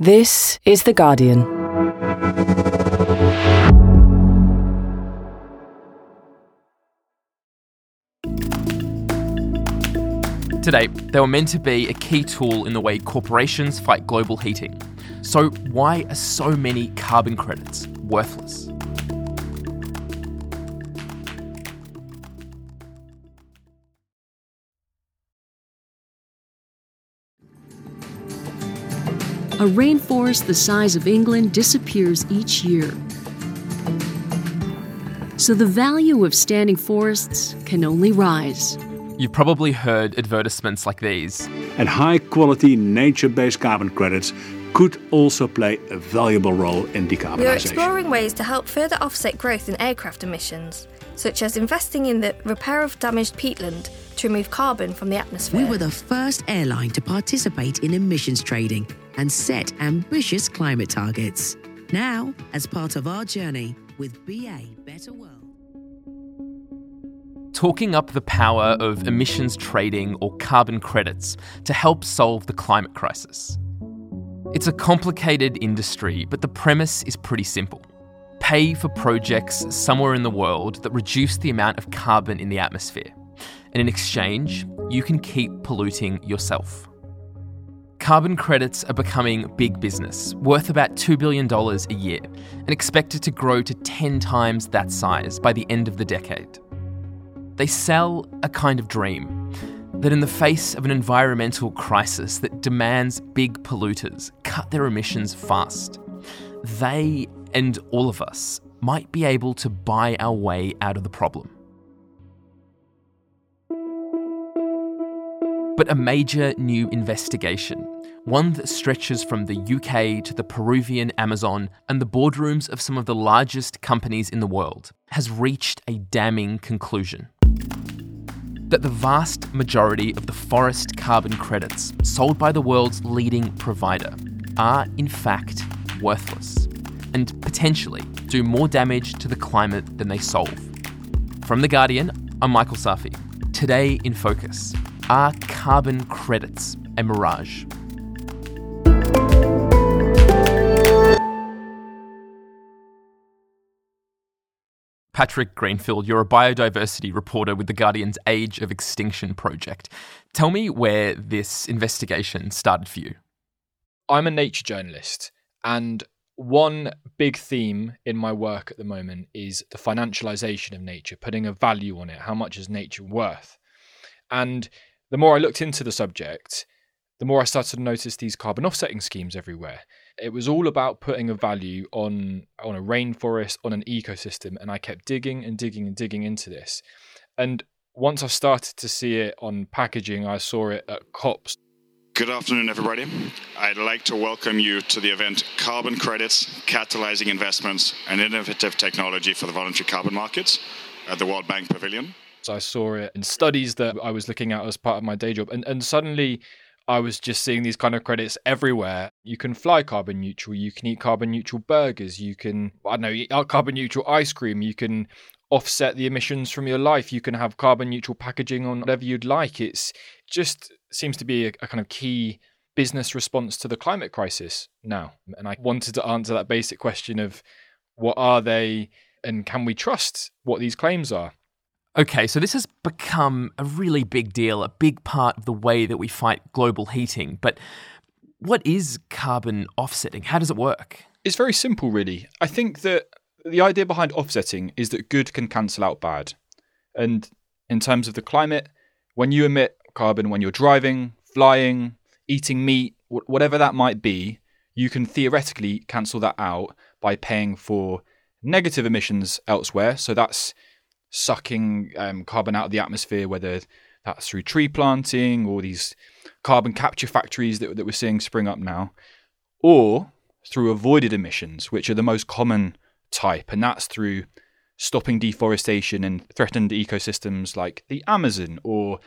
This is The Guardian. Today, they were meant to be a key tool in the way corporations fight global heating. So, why are so many carbon credits worthless? A rainforest the size of England disappears each year. So the value of standing forests can only rise. You've probably heard advertisements like these. And high quality nature based carbon credits could also play a valuable role in decarbonisation. We are exploring ways to help further offset growth in aircraft emissions, such as investing in the repair of damaged peatland to remove carbon from the atmosphere. We were the first airline to participate in emissions trading and set ambitious climate targets. Now, as part of our journey with BA Better World. Talking up the power of emissions trading or carbon credits to help solve the climate crisis. It's a complicated industry, but the premise is pretty simple. Pay for projects somewhere in the world that reduce the amount of carbon in the atmosphere. And in exchange, you can keep polluting yourself. Carbon credits are becoming big business, worth about $2 billion a year, and expected to grow to 10 times that size by the end of the decade. They sell a kind of dream that, in the face of an environmental crisis that demands big polluters cut their emissions fast, they and all of us might be able to buy our way out of the problem. But a major new investigation, one that stretches from the UK to the Peruvian Amazon and the boardrooms of some of the largest companies in the world, has reached a damning conclusion. That the vast majority of the forest carbon credits sold by the world's leading provider are, in fact, worthless and potentially do more damage to the climate than they solve. From The Guardian, I'm Michael Safi. Today in Focus are carbon credits a mirage? Patrick Greenfield, you're a biodiversity reporter with The Guardian's Age of Extinction project. Tell me where this investigation started for you. I'm a nature journalist, and one big theme in my work at the moment is the financialization of nature, putting a value on it. How much is nature worth? And the more I looked into the subject, the more I started to notice these carbon offsetting schemes everywhere. It was all about putting a value on on a rainforest, on an ecosystem, and I kept digging and digging and digging into this. And once I started to see it on packaging, I saw it at COPs. Good afternoon, everybody. I'd like to welcome you to the event Carbon Credits Catalyzing Investments and Innovative Technology for the Voluntary Carbon Markets at the World Bank Pavilion. I saw it in studies that I was looking at as part of my day job. And, and suddenly I was just seeing these kind of credits everywhere. You can fly carbon neutral, you can eat carbon neutral burgers, you can, I don't know, eat uh, carbon neutral ice cream, you can offset the emissions from your life, you can have carbon neutral packaging on whatever you'd like. It's just seems to be a, a kind of key business response to the climate crisis now. And I wanted to answer that basic question of what are they and can we trust what these claims are? Okay, so this has become a really big deal, a big part of the way that we fight global heating. But what is carbon offsetting? How does it work? It's very simple, really. I think that the idea behind offsetting is that good can cancel out bad. And in terms of the climate, when you emit carbon when you're driving, flying, eating meat, whatever that might be, you can theoretically cancel that out by paying for negative emissions elsewhere. So that's sucking um, carbon out of the atmosphere, whether that's through tree planting or these carbon capture factories that, that we're seeing spring up now, or through avoided emissions, which are the most common type, and that's through stopping deforestation in threatened ecosystems like the Amazon or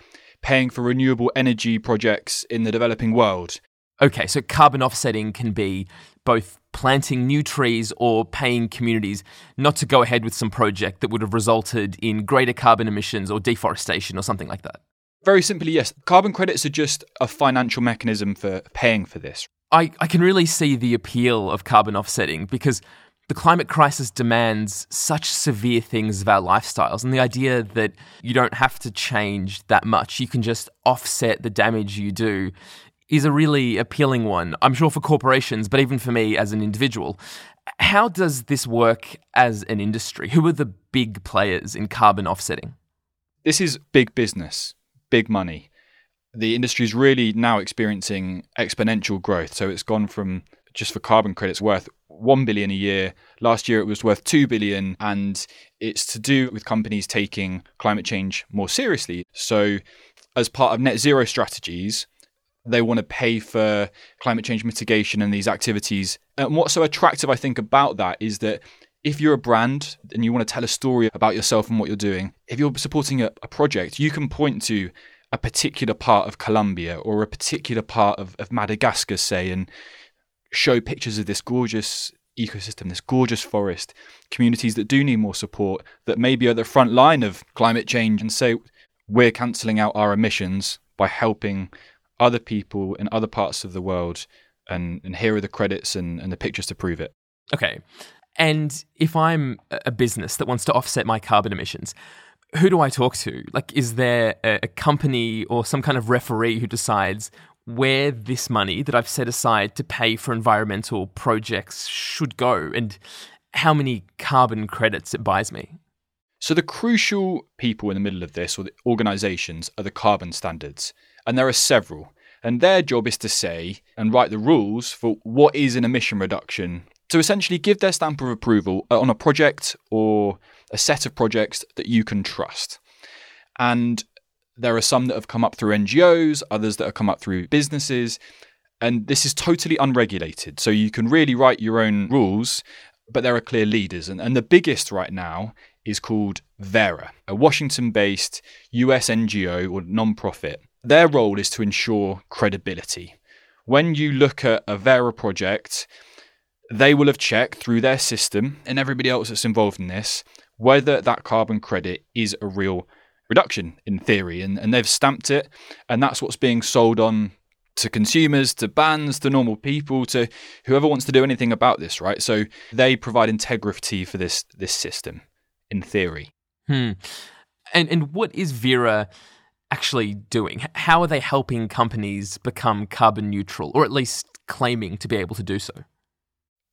paying for renewable energy projects in the developing world. Okay, so carbon offsetting can be both planting new trees or paying communities not to go ahead with some project that would have resulted in greater carbon emissions or deforestation or something like that? Very simply, yes. Carbon credits are just a financial mechanism for paying for this. I, I can really see the appeal of carbon offsetting because the climate crisis demands such severe things of our lifestyles, and the idea that you don't have to change that much, you can just offset the damage you do, is a really appealing one. I'm sure for corporations, but even for me as an individual. How does this work as an industry? Who are the big players in carbon offsetting? This is big business, big money. The industry is really now experiencing exponential growth. So it's gone from just for carbon credits worth 1 billion a year. Last year it was worth 2 billion and it's to do with companies taking climate change more seriously. So as part of net zero strategies, they want to pay for climate change mitigation and these activities. And what's so attractive I think about that is that if you're a brand and you want to tell a story about yourself and what you're doing, if you're supporting a, a project, you can point to a particular part of Colombia or a particular part of, of Madagascar, say, and show pictures of this gorgeous ecosystem, this gorgeous forest, communities that do need more support, that maybe are the front line of climate change, and say, we're cancelling out our emissions by helping other people in other parts of the world. And, and here are the credits and, and the pictures to prove it. Okay. And if I'm a business that wants to offset my carbon emissions, who do I talk to? Like, is there a, a company or some kind of referee who decides where this money that I've set aside to pay for environmental projects should go and how many carbon credits it buys me. So, the crucial people in the middle of this, or the organizations, are the carbon standards. And there are several. And their job is to say and write the rules for what is an emission reduction. To essentially give their stamp of approval uh, on a project or a set of projects that you can trust. And there are some that have come up through NGOs, others that have come up through businesses. And this is totally unregulated. So you can really write your own rules, but there are clear leaders. And, and the biggest right now is called Verra, a Washington based US NGO or nonprofit. Their role is to ensure credibility. When you look at a Verra project, they will have checked through their system and everybody else that's involved in this whether that carbon credit is a real reduction in theory. And, and they've stamped it, and that's what's being sold on to consumers, to bands, to normal people, to whoever wants to do anything about this, right? So they provide integrity for this this system, in theory. Hmm. And and what is Verra actually doing? How are they helping companies become carbon neutral, or at least claiming to be able to do so?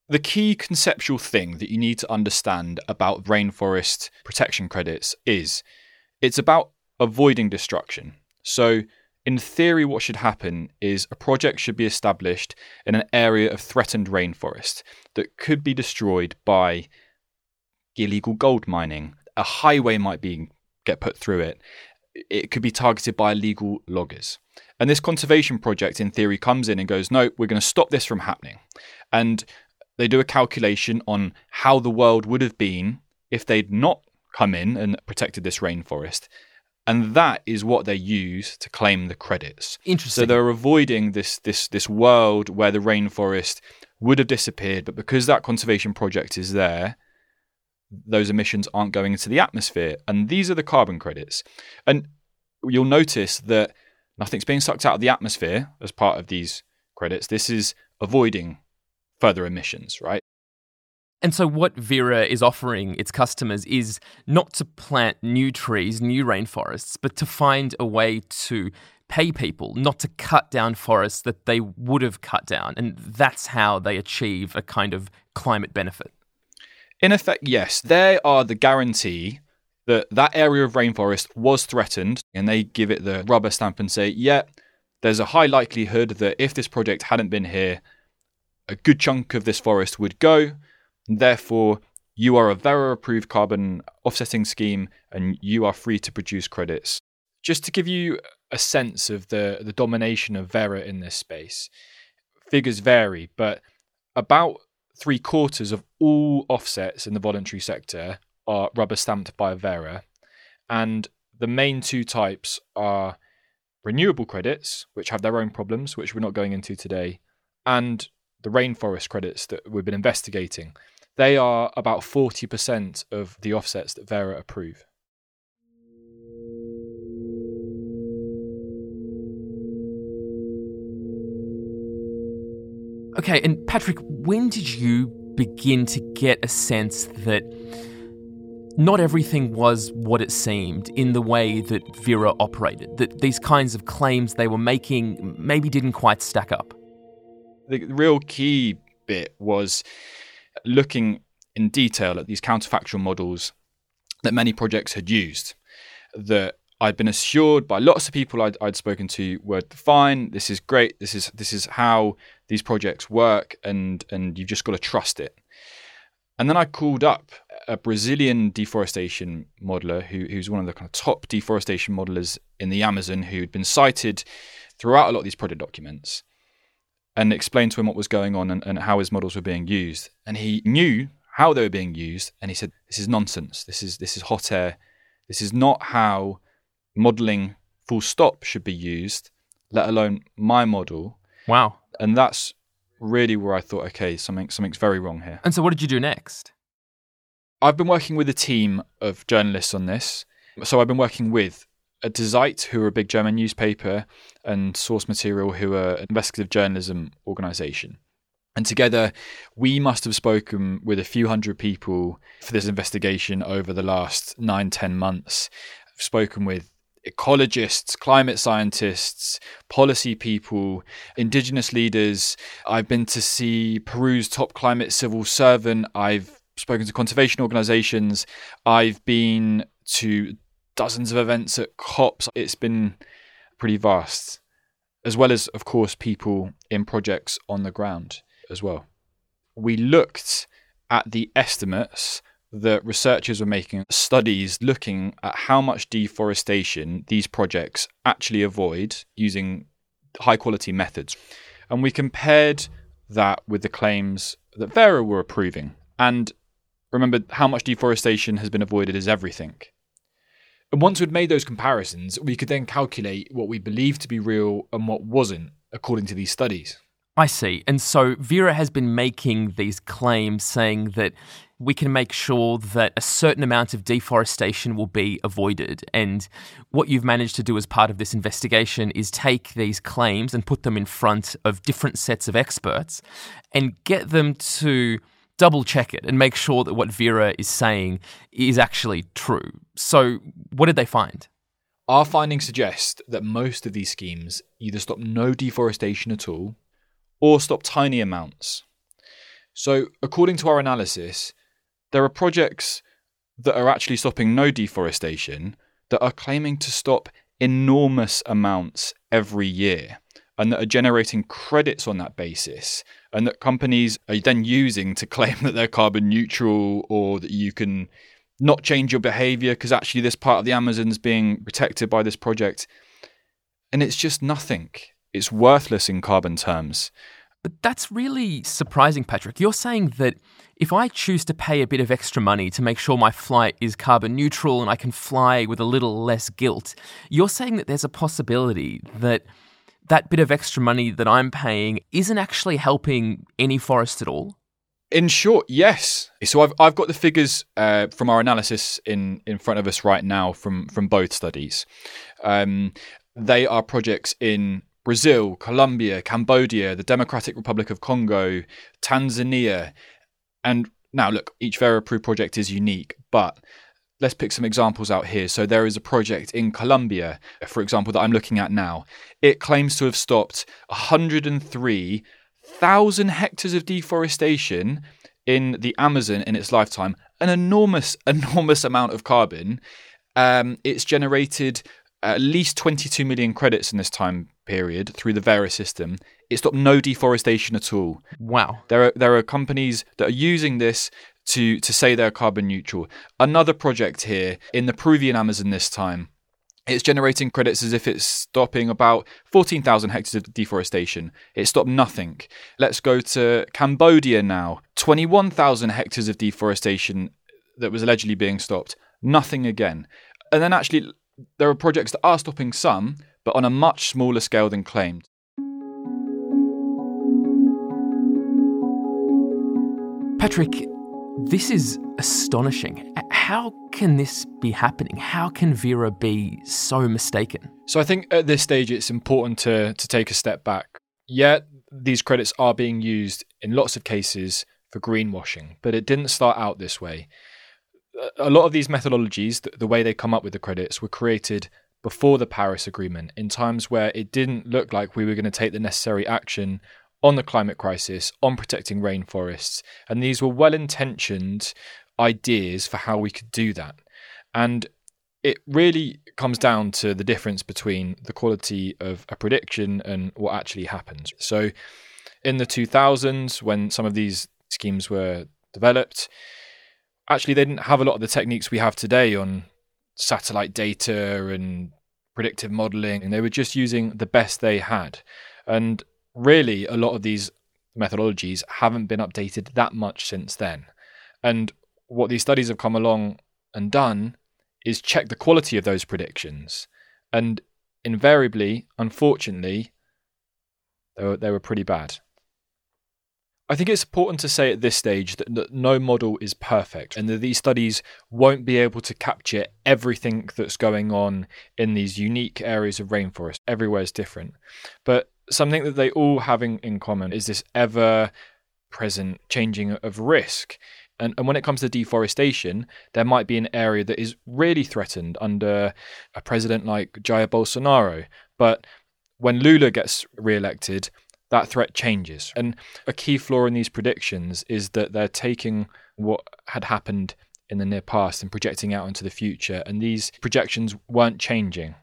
The key conceptual thing that you need to understand about rainforest protection credits is it's about avoiding destruction. So, in theory, what should happen is a project should be established in an area of threatened rainforest that could be destroyed by illegal gold mining. A highway might be get put through it. It could be targeted by illegal loggers. And this conservation project, in theory, comes in and goes, no, we're going to stop this from happening. And they do a calculation on how the world would have been if they'd not come in and protected this rainforest. And that is what they use to claim the credits. Interesting. So they're avoiding this this this world where the rainforest would have disappeared, but because that conservation project is there, those emissions aren't going into the atmosphere. And these are the carbon credits. And you'll notice that nothing's being sucked out of the atmosphere as part of these credits. This is avoiding further emissions, right? And so, what Verra is offering its customers is not to plant new trees, new rainforests, but to find a way to pay people not to cut down forests that they would have cut down. And that's how they achieve a kind of climate benefit. In effect, yes. They are the guarantee that that area of rainforest was threatened, and they give it the rubber stamp and say, yeah, there's a high likelihood that if this project hadn't been here, a good chunk of this forest would go Therefore, you are a Verra approved carbon offsetting scheme and you are free to produce credits. Just to give you a sense of the, the domination of Verra in this space, figures vary, but about three quarters of all offsets in the voluntary sector are rubber stamped by Verra. And the main two types are renewable credits, which have their own problems, which we're not going into today, and the rainforest credits that we've been investigating. They are about 40% of the offsets that Verra approve. Okay, and Patrick, when did you begin to get a sense that not everything was what it seemed in the way that Verra operated, that these kinds of claims they were making maybe didn't quite stack up? The real key bit was looking in detail at these counterfactual models that many projects had used that I'd been assured by lots of people I'd, I'd, spoken to were fine. This is great. This is this is how these projects work, and and you've just got to trust it. And then I called up a Brazilian deforestation modeler who, who's one of the kind of top deforestation modelers in the Amazon, who'd been cited throughout a lot of these project documents, and explained to him what was going on and, and how his models were being used. And he knew how they were being used, and he said, "This is nonsense. This is this is hot air. This is not how." Modeling full stop should be used, let alone my model. Wow. And that's really where I thought, okay, something something's very wrong here. And so what did you do next? I've been working with a team of journalists on this. So I've been working with Die Zeit, who are a big German newspaper, and Source Material, who are an investigative journalism organization. And together, we must have spoken with a few hundred people for this investigation over the last nine, ten months. I've spoken with ecologists, climate scientists, policy people, indigenous leaders. I've been to see Peru's top climate civil servant. I've spoken to conservation organizations. I've been to dozens of events at COPs. It's been pretty vast, as well as, of course, people in projects on the ground as well. We looked at the estimates that researchers were making studies looking at how much deforestation these projects actually avoid using high quality methods. And we compared that with the claims that Verra were approving. And remember, how much deforestation has been avoided is everything. And once we'd made those comparisons, we could then calculate what we believed to be real and what wasn't, according to these studies. I see. And so Verra has been making these claims saying that we can make sure that a certain amount of deforestation will be avoided. And what you've managed to do as part of this investigation is take these claims and put them in front of different sets of experts and get them to double check it and make sure that what Verra is saying is actually true. So, what did they find? Our findings suggest that most of these schemes either stop no deforestation at all or stop tiny amounts. So, according to our analysis, there are projects that are actually stopping no deforestation that are claiming to stop enormous amounts every year and that are generating credits on that basis and that companies are then using to claim that they're carbon neutral or that you can not change your behavior because actually this part of the Amazon is being protected by this project. And it's just nothing. It's worthless in carbon terms. But that's really surprising, Patrick. You're saying that if I choose to pay a bit of extra money to make sure my flight is carbon neutral and I can fly with a little less guilt, you're saying that there's a possibility that that bit of extra money that I'm paying isn't actually helping any forest at all? In short, yes. So I've I've got the figures uh, from our analysis in in front of us right now from from both studies. Um, they are projects in Brazil, Colombia, Cambodia, the Democratic Republic of Congo, Tanzania. And now, look, each approved project is unique, but let's pick some examples out here. So, there is a project in Colombia, for example, that I'm looking at now. It claims to have stopped 103,000 hectares of deforestation in the Amazon in its lifetime, an enormous, enormous amount of carbon. Um, it's generated at least 22 million credits in this time period through the Verra system. It stopped no deforestation at all. Wow. There are there are companies that are using this to to say they're carbon neutral. Another project here in the Peruvian Amazon this time. It's generating credits as if it's stopping about 14,000 hectares of deforestation. It stopped nothing. Let's go to Cambodia now. 21,000 hectares of deforestation that was allegedly being stopped. Nothing again. And then actually there are projects that are stopping some, but on a much smaller scale than claimed. Patrick, this is astonishing. How can this be happening? How can Verra be so mistaken? So I think at this stage it's important to to take a step back. Yeah, these credits are being used in lots of cases for greenwashing, but it didn't start out this way. A lot of these methodologies, the way they come up with the credits, were created before the Paris Agreement in times where it didn't look like we were going to take the necessary action on the climate crisis, on protecting rainforests. And these were well intentioned ideas for how we could do that. And it really comes down to the difference between the quality of a prediction and what actually happens. So, in the 2000s, when some of these schemes were developed, actually, they didn't have a lot of the techniques we have today on satellite data and predictive modeling, and they were just using the best they had. And really, a lot of these methodologies haven't been updated that much since then. And what these studies have come along and done is check the quality of those predictions. And invariably, unfortunately, they were, they were pretty bad. I think it's important to say at this stage that, that, no model is perfect and that these studies won't be able to capture everything that's going on in these unique areas of rainforest. Everywhere is different. But something that they all have in, in common is this ever present changing of risk. And, and when it comes to deforestation, there might be an area that is really threatened under a president like Jair Bolsonaro. But when Lula gets re elected, that threat changes. And a key flaw in these predictions is that they're taking what had happened in the near past and projecting out into the future. And these projections weren't changing.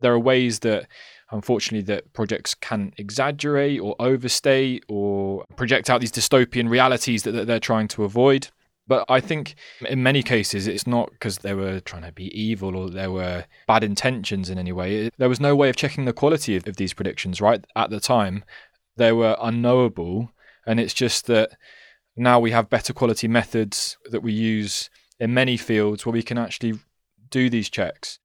There are ways that, unfortunately, that projects can exaggerate or overstate or project out these dystopian realities that, that they're trying to avoid. But I think in many cases, it's not because they were trying to be evil or there were bad intentions in any way. There was no way of checking the quality of, of these predictions, right, at the time they were unknowable. And it's just that now we have better quality methods that we use in many fields where we can actually do these checks.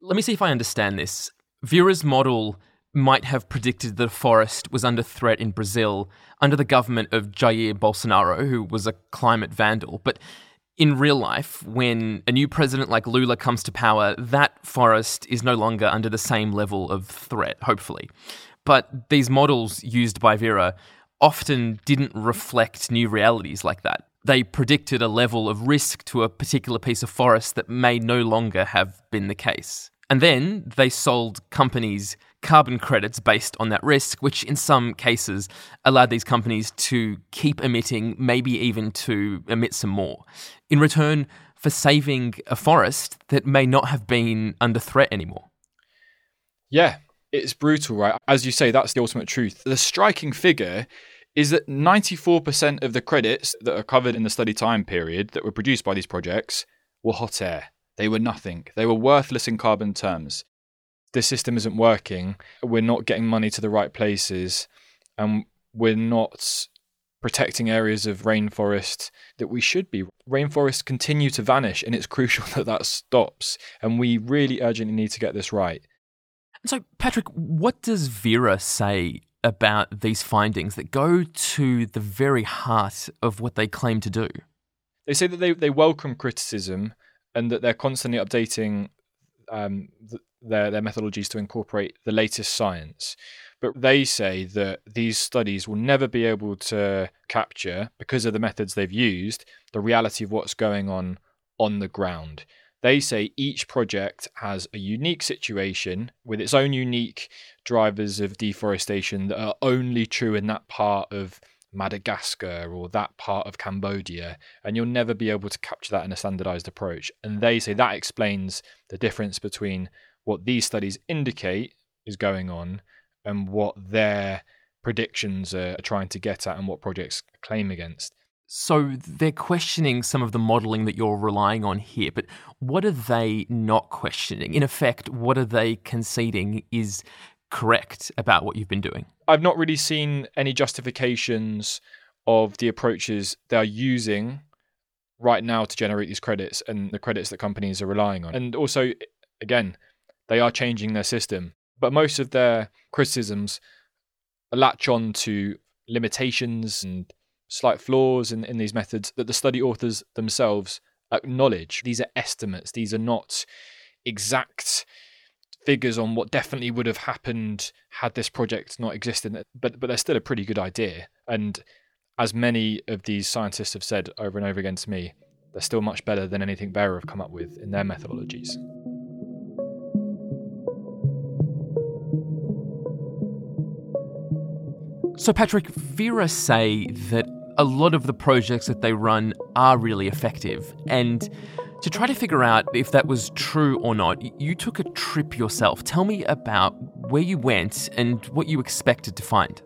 Let me see if I understand this. Verra's model might have predicted that a forest was under threat in Brazil under the government of Jair Bolsonaro, who was a climate vandal. But in real life, when a new president like Lula comes to power, that forest is no longer under the same level of threat, hopefully. But these models used by Verra often didn't reflect new realities like that. They predicted a level of risk to a particular piece of forest that may no longer have been the case. And then they sold companies carbon credits based on that risk, which in some cases allowed these companies to keep emitting, maybe even to emit some more, in return for saving a forest that may not have been under threat anymore. Yeah, it's brutal, right? As you say, that's the ultimate truth. The striking figure is that 94% of the credits that are covered in the study time period that were produced by these projects were hot air. They were nothing. They were worthless in carbon terms. This system isn't working. We're not getting money to the right places. And we're not protecting areas of rainforest that we should be. Rainforests continue to vanish, and it's crucial that that stops. And we really urgently need to get this right. So, Patrick, what does Verra say about these findings that go to the very heart of what they claim to do? They say that they, they welcome criticism and that they're constantly updating um, their, their methodologies to incorporate the latest science. But they say that these studies will never be able to capture, because of the methods they've used, the reality of what's going on on the ground. They say each project has a unique situation with its own unique drivers of deforestation that are only true in that part of Madagascar or that part of Cambodia, and you'll never be able to capture that in a standardized approach. And they say that explains the difference between what these studies indicate is going on and what their predictions are trying to get at and what projects claim against. So they're questioning some of the modelling that you're relying on here, but what are they not questioning? In effect, what are they conceding is correct about what you've been doing? I've not really seen any justifications of the approaches they are using right now to generate these credits and the credits that companies are relying on. And also, again, they are changing their system, but most of their criticisms latch on to limitations and slight flaws in, in these methods that the study authors themselves acknowledge. These are estimates, these are not exact figures on what definitely would have happened had this project not existed, but but they're still a pretty good idea. And as many of these scientists have said over and over again to me, they're still much better than anything Verra have come up with in their methodologies. So, Patrick, Verra say that a lot of the projects that they run are really effective. And to try to figure out if that was true or not, you took a trip yourself. Tell me about where you went and what you expected to find.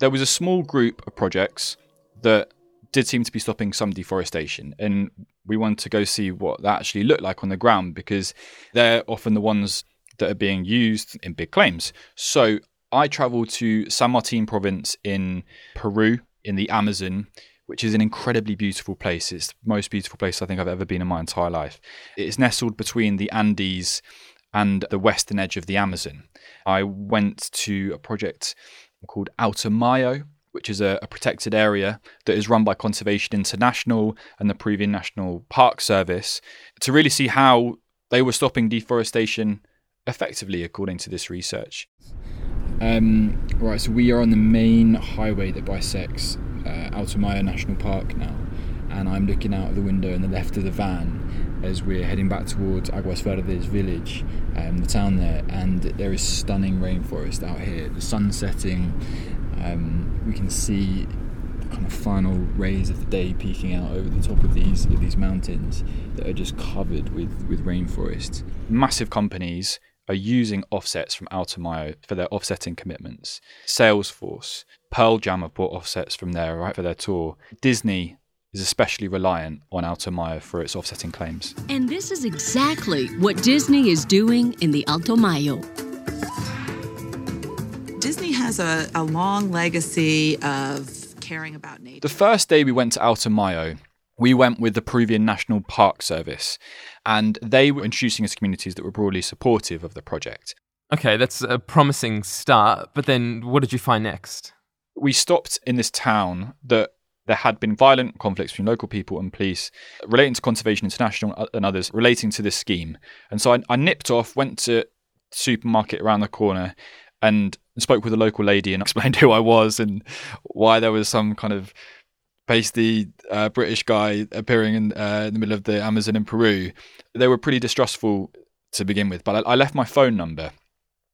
There was a small group of projects that did seem to be stopping some deforestation. And we wanted to go see what that actually looked like on the ground because they're often the ones that are being used in big claims. So I traveled to San Martin province in Peru, in the Amazon, which is an incredibly beautiful place. It's the most beautiful place I think I've ever been in my entire life. It's nestled between the Andes and the western edge of the Amazon. I went to a project called Alto Mayo, which is a, a, protected area that is run by Conservation International and the Peruvian National Park Service to really see how they were stopping deforestation effectively, according to this research. Um, right, so we are on the main highway that bisects uh, Alto Mayo National Park now, and I'm looking out of the window in the left of the van as we're heading back towards Aguas Verdes village, um, the town there, and there is stunning rainforest out here. The sun setting, um, we can see the kind of final rays of the day peeking out over the top of these of these mountains that are just covered with with rainforest. Massive companies are using offsets from Alto Mayo for their offsetting commitments. Salesforce, Pearl Jam have bought offsets from there, right, for their tour. Disney is especially reliant on Alto Mayo for its offsetting claims. And this is exactly what Disney is doing in the Alto Mayo. Disney has a, a long legacy of caring about nature. The first day we went to Alto Mayo, we went with the Peruvian National Park Service, and they were introducing us to communities that were broadly supportive of the project. Okay, that's a promising start, but then what did you find next? We stopped in this town that there had been violent conflicts between local people and police relating to Conservation International and others relating to this scheme. And so I, I nipped off, went to supermarket around the corner and spoke with a local lady and explained who I was and why there was some kind of pasty uh, British guy appearing in, uh, in, the middle of the Amazon in Peru. They were pretty distrustful to begin with, but I, I left my phone number.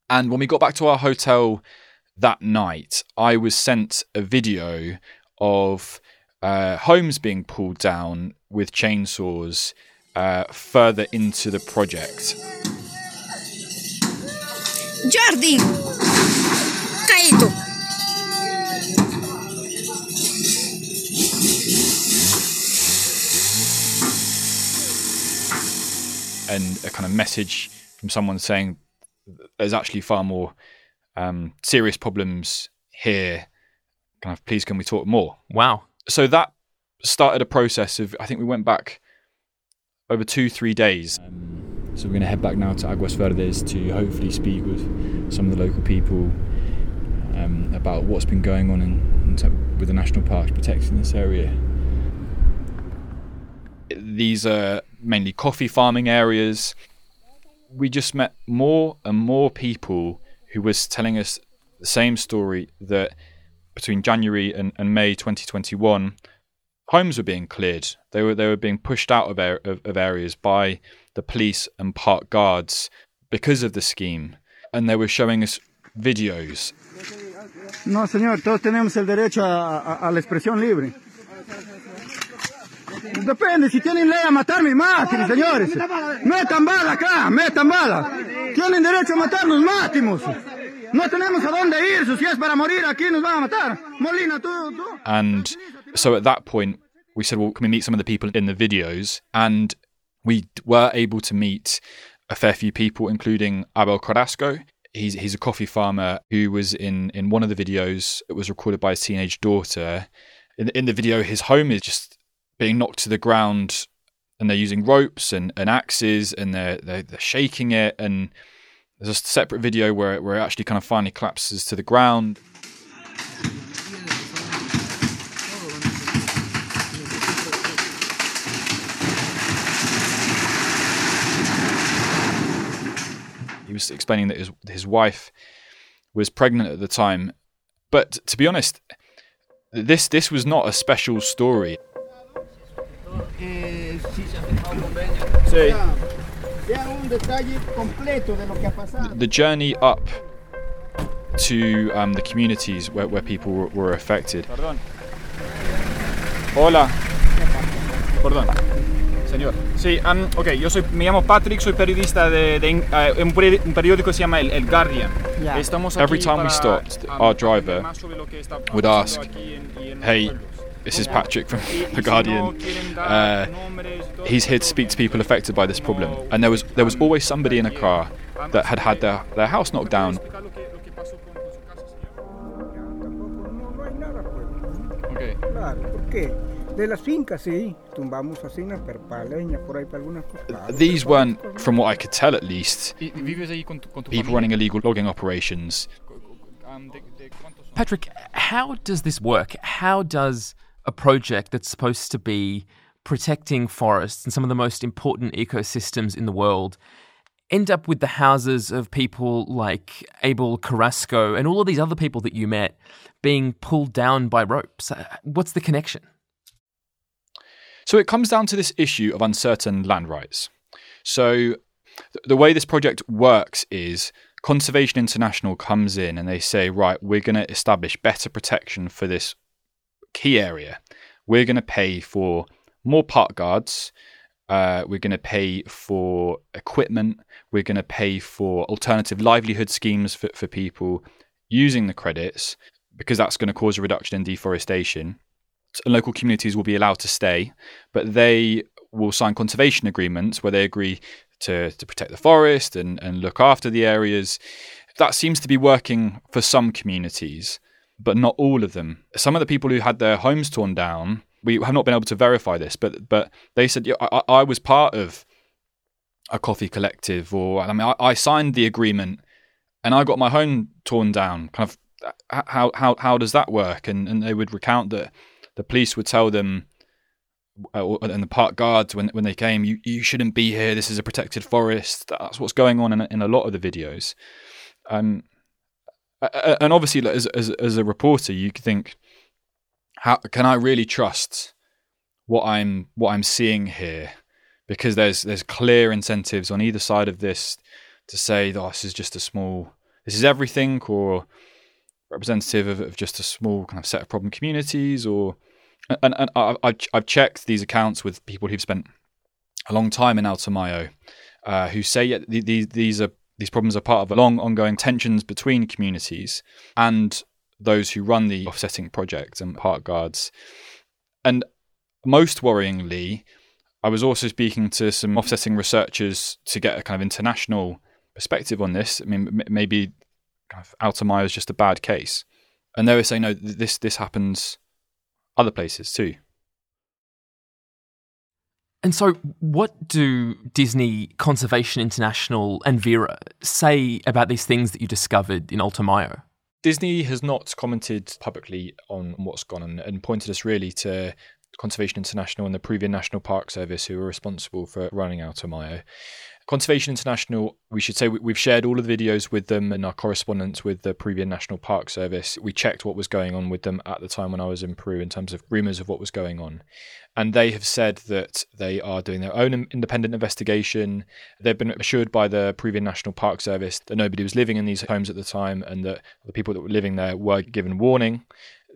And when we got back to our hotel that night, I was sent a video of uh, homes being pulled down with chainsaws uh, further into the project. Jordi! Caído! And a kind of message from someone saying there's actually far more um, serious problems here. Kind of, please, can we talk more? Wow. So that started a process of, I think we went back over two, three days. Um, so we're going to head back now to Aguas Verdes to hopefully speak with some of the local people um, about what's been going on in, in, with the national parks protecting this area. These are mainly coffee farming areas. We just met more and more people who was telling us the same story that between January and, and May 2021, homes were being cleared. They were they were being pushed out of, er, of, of areas by the police and park guards because of the scheme, and they were showing us videos. No, señor, todos tenemos el derecho a, a, a la expresión libre. Depende, si tienen ley a matarme, maten, señores. Metan bala acá, metan bala. Tienen derecho a matarnos, mátimos. No tenemos a dónde ir, si es para morir aquí nos van a matar. Molina, tú, tú. And so at that point, we said, well, can we meet some of the people in the videos? And we were able to meet a fair few people, including Abel Carrasco. He's, he's a coffee farmer who was in, in one of the videos. It was recorded by his teenage daughter. In, in the video, his home is just being knocked to the ground and they're using ropes and, and axes and they're, they're, they're shaking it and there's a separate video where, where it actually kind of finally collapses to the ground. He was explaining that his his wife was pregnant at the time. But to be honest, this this was not a special story. The journey up to um, the communities where, where people were, were affected. Hola. Perdón. Señor. Sí, um, ok, yo soy, me llamo Patrick, soy periodista de, de uh, un, un, periódico que se llama El, El Guardian. Yeah. Every time we stopped, our driver would ask, hey, this is Patrick from The Guardian. Uh, he's here to speak to people affected by this problem. And there was, there was always somebody in a car that had had their, their house knocked down. Okay. These weren't, from what I could tell at least, people running illegal logging operations. Patrick, how does this work? How does a project that's supposed to be protecting forests and some of the most important ecosystems in the world end up with the houses of people like Abel Carrasco and all of these other people that you met being pulled down by ropes? Uh, what's the connection? So it comes down to this issue of uncertain land rights. So the way this project works is Conservation International comes in and they say, right, we're going to establish better protection for this key area. We're going to pay for more park guards. Uh, we're going to pay for equipment. We're going to pay for alternative livelihood schemes for, for people using the credits because that's going to cause a reduction in deforestation. And local communities will be allowed to stay, but they will sign conservation agreements where they agree to, to protect the forest and, and look after the areas. That seems to be working for some communities but not all of them. Some of the people who had their homes torn down, we have not been able to verify this, but but they said yeah, I, I was part of a coffee collective, or I mean, I, I, signed the agreement and I got my home torn down. Kind of how how how does that work? And and they would recount that the police would tell them. Uh, and the park guards, when when they came, you, you shouldn't be here. This is a protected forest. That's what's going on in in a lot of the videos. Um, and obviously, as, as as a reporter, you think, how can I really trust what I'm what I'm seeing here? Because there's there's clear incentives on either side of this to say, oh, this is just a small, this is everything, or representative of, of just a small kind of set of problem communities, or and and I've I've checked these accounts with people who've spent a long time in Alto Mayo uh, who say yeah, these these are these problems are part of long ongoing tensions between communities and those who run the offsetting project and park guards. And most worryingly, I was also speaking to some offsetting researchers to get a kind of international perspective on this. I mean, maybe kind of Alto Mayo is just a bad case, and they were saying no, this this happens other places too. And so, what do Disney, Conservation International, and Verra say about these things that you discovered in Alto Mayo? Disney has not commented publicly on what's gone on and pointed us really to Conservation International and the Peruvian National Park Service, who are responsible for running Alto Mayo. Conservation International, we should say we've shared all of the videos with them and our correspondence with the Peruvian National Park Service. We checked what was going on with them at the time when I was in Peru in terms of rumours of what was going on. And they have said that they are doing their own independent investigation. They've been assured by the Peruvian National Park Service that nobody was living in these homes at the time and that the people that were living there were given warning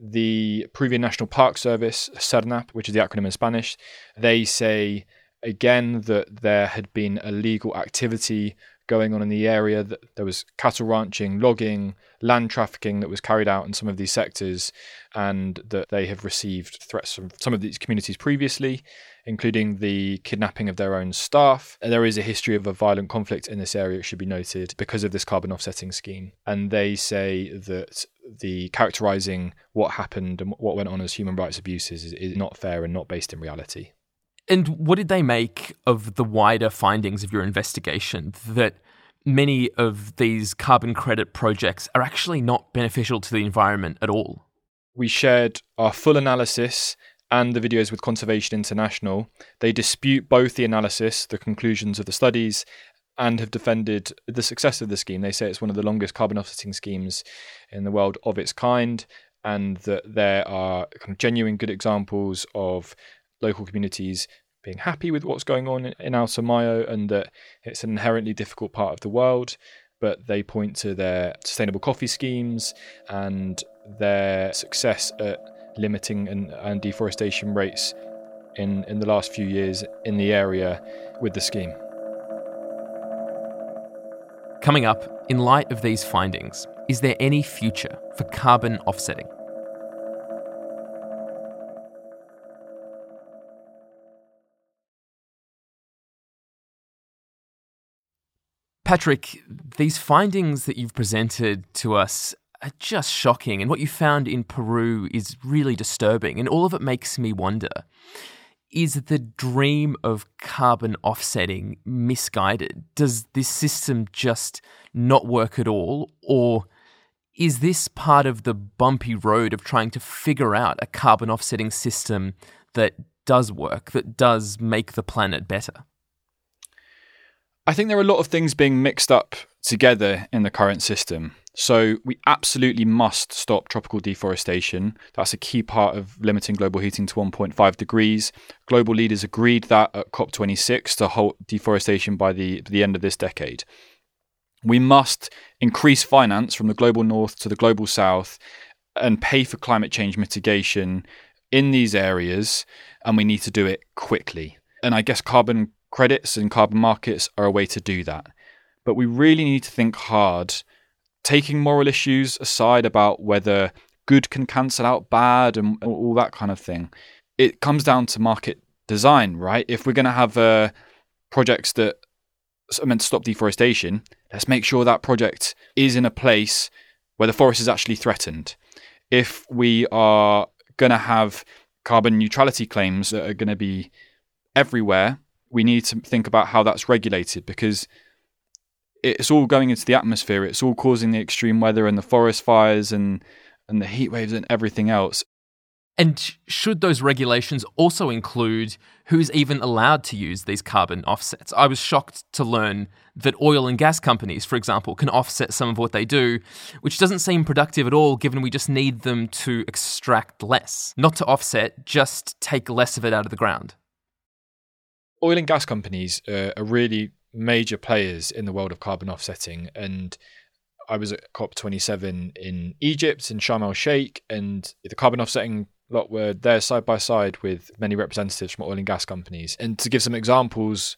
the Peruvian National Park Service, SERNANP, which is the acronym in Spanish, they say again that there had been illegal activity going on in the area that there was cattle ranching logging land trafficking that was carried out in some of these sectors and that they have received threats from some of these communities previously including the kidnapping of their own staff. And there is a history of a violent conflict in this area it should be noted because of this carbon offsetting scheme. And they say that the characterizing what happened and what went on as human rights abuses is, is not fair and not based in reality and what did they make of the wider findings of your investigation that many of these carbon credit projects are actually not beneficial to the environment at all? We shared our full analysis and the videos with Conservation International. They dispute both the analysis, the conclusions of the studies, and have defended the success of the scheme. They say it's one of the longest carbon offsetting schemes in the world of its kind, and that there are kind of genuine good examples of local communities being happy with what's going on in Alto Mayo, and that it's an inherently difficult part of the world. But they point to their sustainable coffee schemes and their success at limiting and, and deforestation rates in, in the last few years in the area with the scheme. Coming up, in light of these findings, is there any future for carbon offsetting? Patrick, these findings that you've presented to us are just shocking, and what you found in Peru is really disturbing, and all of it makes me wonder is the dream of carbon offsetting misguided? Does this system just not work at all? Or is this part of the bumpy road of trying to figure out a carbon offsetting system that does work, that does make the planet better? I think there are a lot of things being mixed up together in the current system. So we absolutely must stop tropical deforestation. That's a key part of limiting global heating to 1.5 degrees. Global leaders agreed that at COP26 to halt deforestation by the, the end of this decade. We must increase finance from the global north to the global south and pay for climate change mitigation in these areas, and we need to do it quickly. And I guess carbon credits and carbon markets are a way to do that. But we really need to think hard taking moral issues aside about whether good can cancel out bad and all that kind of thing, it comes down to market design, right? If we're going to have uh, projects that are meant to stop deforestation, let's make sure that project is in a place where the forest is actually threatened. If we are going to have carbon neutrality claims that are going to be everywhere, we need to think about how that's regulated because it's all going into the atmosphere. It's all causing the extreme weather and the forest fires and and the heat waves and everything else. And should those regulations also include who's even allowed to use these carbon offsets? I was shocked to learn that oil and gas companies, for example, can offset some of what they do, which doesn't seem productive at all given we just need them to extract less. Not to offset, just take less of it out of the ground. Oil and gas companies uh, are really major players in the world of carbon offsetting. And I was at COP27 in Egypt in Sharm el Sheikh, and the carbon offsetting lot were there side by side with many representatives from oil and gas companies. And to give some examples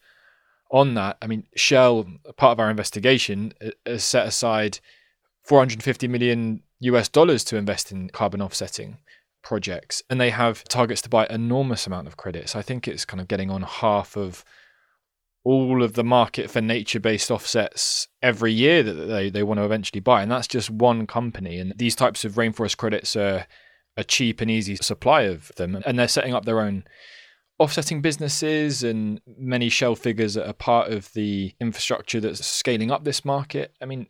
on that, I mean, Shell, part of our investigation, has set aside 450 million US dollars to invest in carbon offsetting projects, and they have targets to buy enormous amount of credits. I think it's kind of getting on half of all of the market for nature based offsets every year that they, they want to eventually buy. And that's just one company. And these types of rainforest credits are a cheap and easy supply of them. And they're setting up their own offsetting businesses and many shell figures that are part of the infrastructure that's scaling up this market. I mean,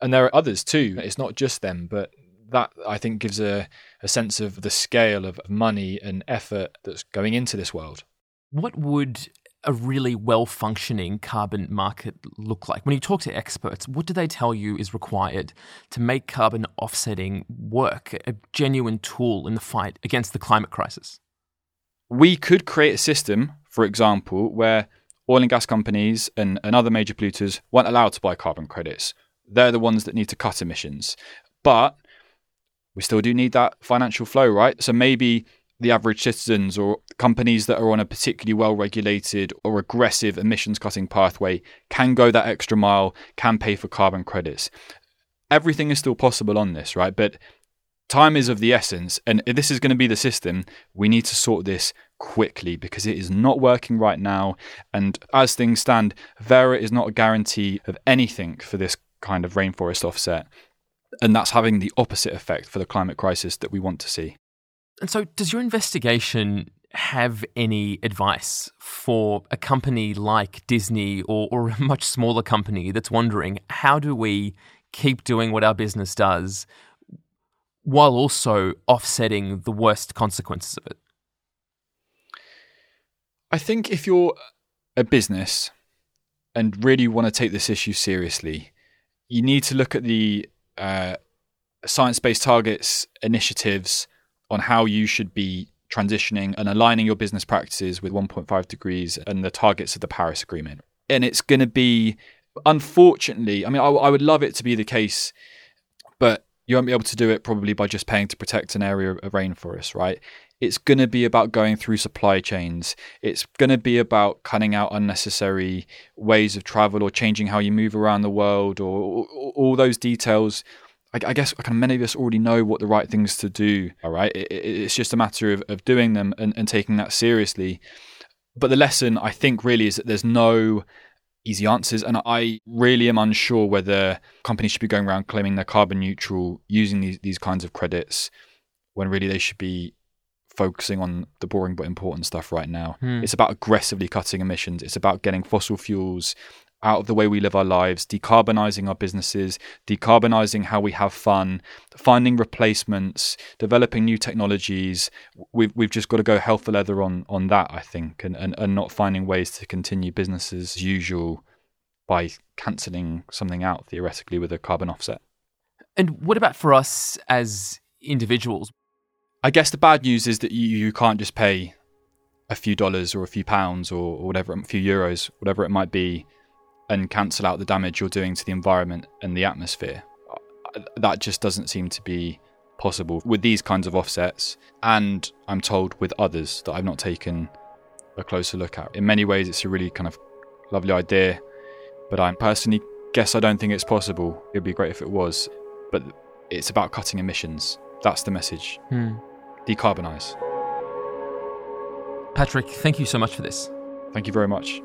and there are others too. It's not just them, but that I think gives a, a sense of the scale of money and effort that's going into this world. What would a really well functioning carbon market look like? When you talk to experts, what do they tell you is required to make carbon offsetting work, a genuine tool in the fight against the climate crisis? We could create a system, for example, where oil and gas companies and, and other major polluters weren't allowed to buy carbon credits. They're the ones that need to cut emissions. But we still do need that financial flow, right? So maybe the average citizens or companies that are on a particularly well regulated or aggressive emissions cutting pathway can go that extra mile, can pay for carbon credits. Everything is still possible on this, right? But time is of the essence. And if this is going to be the system, we need to sort this quickly because it is not working right now. And as things stand, Verra is not a guarantee of anything for this kind of rainforest offset. And that's having the opposite effect for the climate crisis that we want to see. And so, does your investigation have any advice for a company like Disney or, or a much smaller company that's wondering how do we keep doing what our business does while also offsetting the worst consequences of it? I think if you're a business and really want to take this issue seriously, you need to look at the uh, science based targets initiatives on how you should be transitioning and aligning your business practices with 1.5 degrees and the targets of the Paris Agreement. And it's going to be, unfortunately, I mean, I, I would love it to be the case, but you won't be able to do it probably by just paying to protect an area of rainforest, right? It's going to be about going through supply chains. It's going to be about cutting out unnecessary ways of travel or changing how you move around the world or, or all those details I, I guess kind of many of us already know what the right things to do. All right, it, it's just a matter of, of doing them and, and taking that seriously. But the lesson I think really is that there's no easy answers, and I really am unsure whether companies should be going around claiming they're carbon neutral using these these kinds of credits when really they should be focusing on the boring but important stuff right now. Hmm. It's about aggressively cutting emissions. It's about getting fossil fuels out of the way we live our lives, decarbonizing our businesses, decarbonizing how we have fun, finding replacements, developing new technologies. We've we've just got to go hell for leather on on that, I think, and, and, and not finding ways to continue business as usual by cancelling something out theoretically with a carbon offset. And what about for us as individuals? I guess the bad news is that you, you can't just pay a few dollars or a few pounds or, or whatever, a few euros, whatever it might be, and cancel out the damage you're doing to the environment and the atmosphere. That just doesn't seem to be possible with these kinds of offsets, and I'm told with others that I've not taken a closer look at. In many ways, it's a really kind of lovely idea, but I personally guess I don't think it's possible. It'd be great if it was, but it's about cutting emissions. That's the message. Hmm. Decarbonize. Patrick, thank you so much for this. Thank you very much.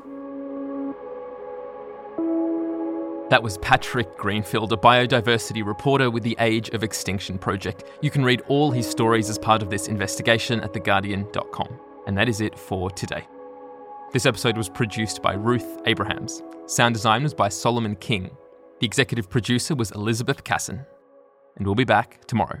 That was Patrick Greenfield, a biodiversity reporter with the Age of Extinction Project. You can read all his stories as part of this investigation at theguardian.com. And that is it for today. This episode was produced by Ruth Abrahams. Sound design was by Solomon King. The executive producer was Elizabeth Casson. And we'll be back tomorrow.